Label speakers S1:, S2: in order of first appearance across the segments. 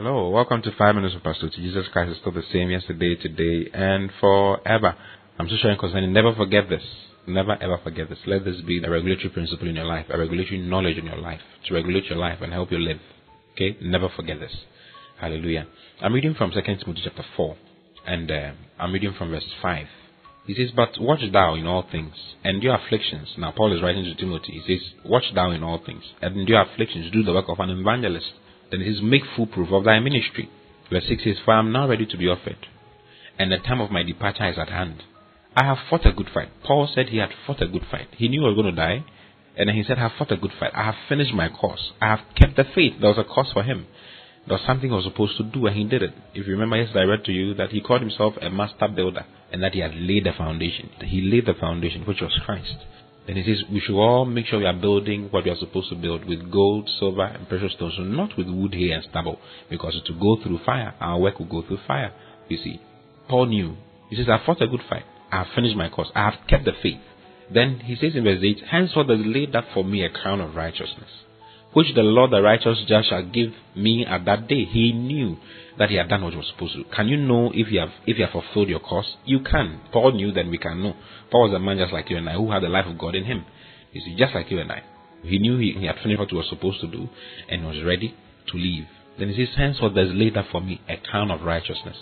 S1: Hello, welcome to Five Minutes of Pastor Jesus Christ is still the same yesterday, today, and forever. I'm just sharing concerning. Never forget this. Never ever forget this. Let this be a regulatory principle in your life, a regulatory knowledge in your life to regulate your life and help you live. Okay? Never forget this. Hallelujah. I'm reading from 2 Timothy chapter 4, and uh, I'm reading from verse 5. He says, But watch thou in all things, and your afflictions. Now, Paul is writing to Timothy. He says, Watch thou in all things, and your afflictions, do the work of an evangelist. Then he says, Make full proof of thy ministry. Verse 6 says, For I am now ready to be offered, and the time of my departure is at hand. I have fought a good fight. Paul said he had fought a good fight. He knew he was going to die, and he said, I have fought a good fight. I have finished my course. I have kept the faith. There was a course for him. There was something he was supposed to do, and he did it. If you remember yesterday, I read to you that he called himself a master builder, and that he had laid the foundation. He laid the foundation, which was Christ. He says we should all make sure we are building what we are supposed to build with gold, silver, and precious stones, so not with wood, hay, and stubble, because it will go through fire. Our work will go through fire. You see, Paul knew. He says, I fought a good fight. I have finished my course. I have kept the faith. Then he says in verse 8, Henceforth there is laid up for me a crown of righteousness, which the Lord the righteous judge shall give me at that day. He knew that he had done what he was supposed to. Can you know if you have if you have fulfilled your course? You can. Paul knew, then we can know. Paul was a man just like you and I who had the life of God in him. You see, just like you and I. He knew he, he had finished what he was supposed to do and was ready to leave. Then he says, Henceforth there's laid up for me a crown of righteousness.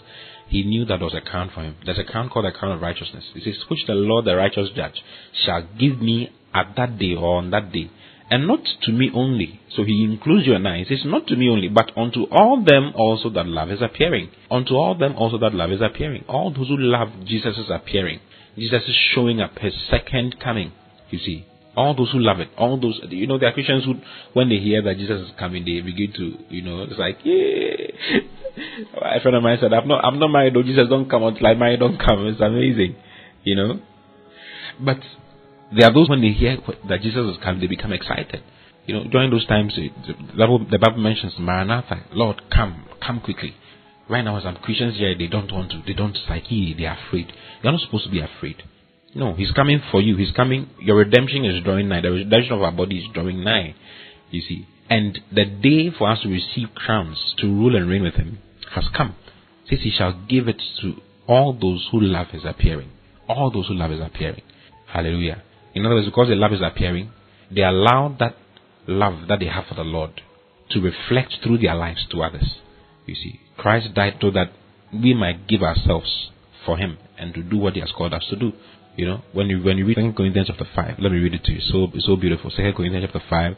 S1: He knew that was a crown for him. There's a crown called a crown of righteousness. He says, Which the Lord the righteous judge shall give me at that day or on that day and not to me only. So he includes you and I. He says, Not to me only, but unto all them also that love is appearing. Unto all them also that love is appearing. All those who love Jesus is appearing. Jesus is showing up his second coming. You see. All those who love it, all those, you know, there are Christians who, when they hear that Jesus is coming, they begin to, you know, it's like, yeah. A friend of mine said, I'm not, I'm not married, though Jesus don't come until I marry don't come. It's amazing, you know. But there are those when they hear that Jesus is coming, they become excited. You know, during those times, the Bible, mentions Maranatha, Lord, come, come quickly. Right now, some Christians here, they don't want to, they don't like, they are afraid. You're not supposed to be afraid. No, He's coming for you. He's coming. Your redemption is drawing nigh. The redemption of our body is drawing nigh. You see, and the day for us to receive crowns to rule and reign with Him has come. Says He shall give it to all those who love His appearing. All those who love His appearing. Hallelujah. In other words, because the love is appearing, they allow that love that they have for the Lord to reflect through their lives to others. You see, Christ died so that we might give ourselves for Him and to do what He has called us to do. You know, when you when you read 2 Corinthians chapter five, let me read it to you. So it's so beautiful. 2 Corinthians chapter five,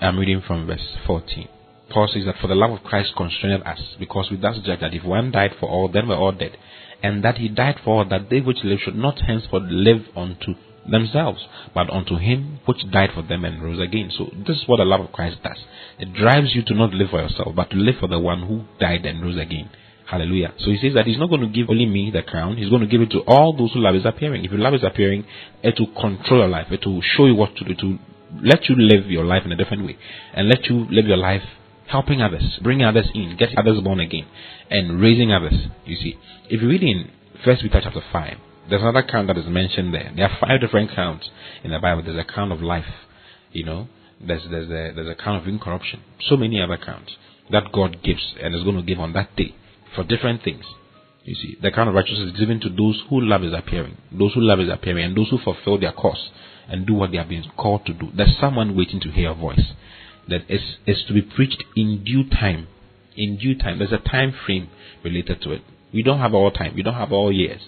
S1: I'm reading from verse 14. Paul says that for the love of Christ constrained us, because we thus judge that if one died for all, then we're all dead, and that he died for all, that they which live should not henceforth live unto themselves, but unto him which died for them and rose again. So this is what the love of Christ does. It drives you to not live for yourself, but to live for the one who died and rose again. Hallelujah. So he says that he's not going to give only me the crown, he's going to give it to all those who love his appearing. If you love his appearing, it will control your life, it will show you what to do, to let you live your life in a different way, and let you live your life helping others, bringing others in, getting others born again, and raising others. You see, if you read in First Peter chapter five, there's another count that is mentioned there. There are five different counts in the Bible. There's a count of life, you know. There's there's a there's a count of incorruption. So many other counts that God gives and is going to give on that day for different things. You see, the count of righteousness is given to those who love His appearing, those who love His appearing, and those who fulfill their course and do what they have been called to do. There's someone waiting to hear a voice that is is to be preached in due time. In due time, there's a time frame related to it. We don't have all time. We don't have all years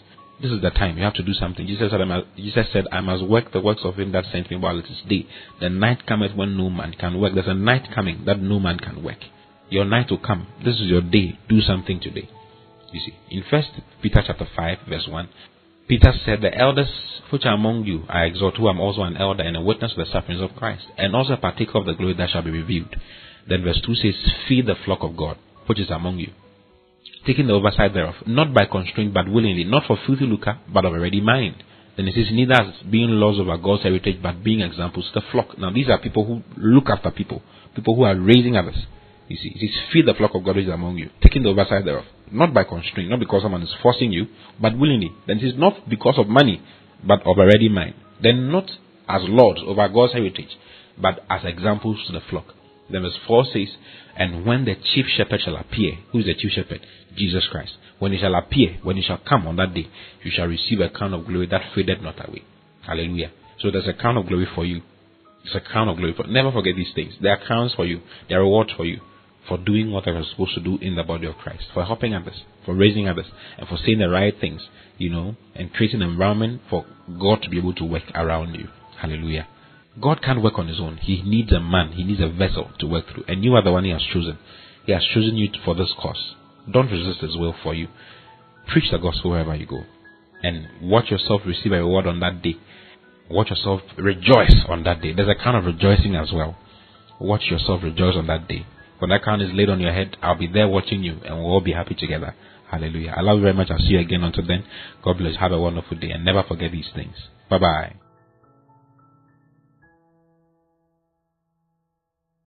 S1: this is the time you have to do something. Jesus said, I must, Jesus said, I must work the works of him that sent me while it is day. The night cometh when no man can work. There's a night coming that no man can work. Your night will come. This is your day. Do something today. You see, in First Peter chapter five, verse one, Peter said, The elders which are among you I exhort, who am also an elder and a witness of the sufferings of Christ, and also a partaker of the glory that shall be revealed. Then verse 2 says, Feed the flock of God, which is among you, taking the oversight thereof, not by constraint, but willingly, not for filthy lucre, but of a ready mind. Then it says, neither as being laws over God's heritage, but being examples to the flock. Now, these are people who look after people, people who are raising others. You see, it says, feed the flock of God which is among you, taking the oversight thereof, not by constraint, not because someone is forcing you, but willingly. Then it is not because of money, but of a ready mind. Then not as lords over God's heritage, but as examples to the flock. Then verse 4 says, And when the chief shepherd shall appear, who is the chief shepherd? Jesus Christ. When he shall appear, when he shall come on that day, you shall receive a crown of glory that faded not away. Hallelujah. So there's a crown of glory for you. It's a crown of glory. But never forget these things. There are crowns for you. There are rewards for you for doing what I was supposed to do in the body of Christ, for helping others, for raising others, and for saying the right things, you know, and creating an environment for God to be able to work around you. Hallelujah. God can't work on his own. He needs a man, he needs a vessel to work through. And you are the one he has chosen. He has chosen you for this cause. Don't resist his will for you. Preach the gospel wherever you go. And watch yourself receive a reward on that day. Watch yourself rejoice on that day. There's a kind of rejoicing as well. Watch yourself rejoice on that day. When that crown is laid on your head, I'll be there watching you and we'll all be happy together. Hallelujah. I love you very much. I'll see you again until then. God bless. Have a wonderful day and never forget these things. Bye bye.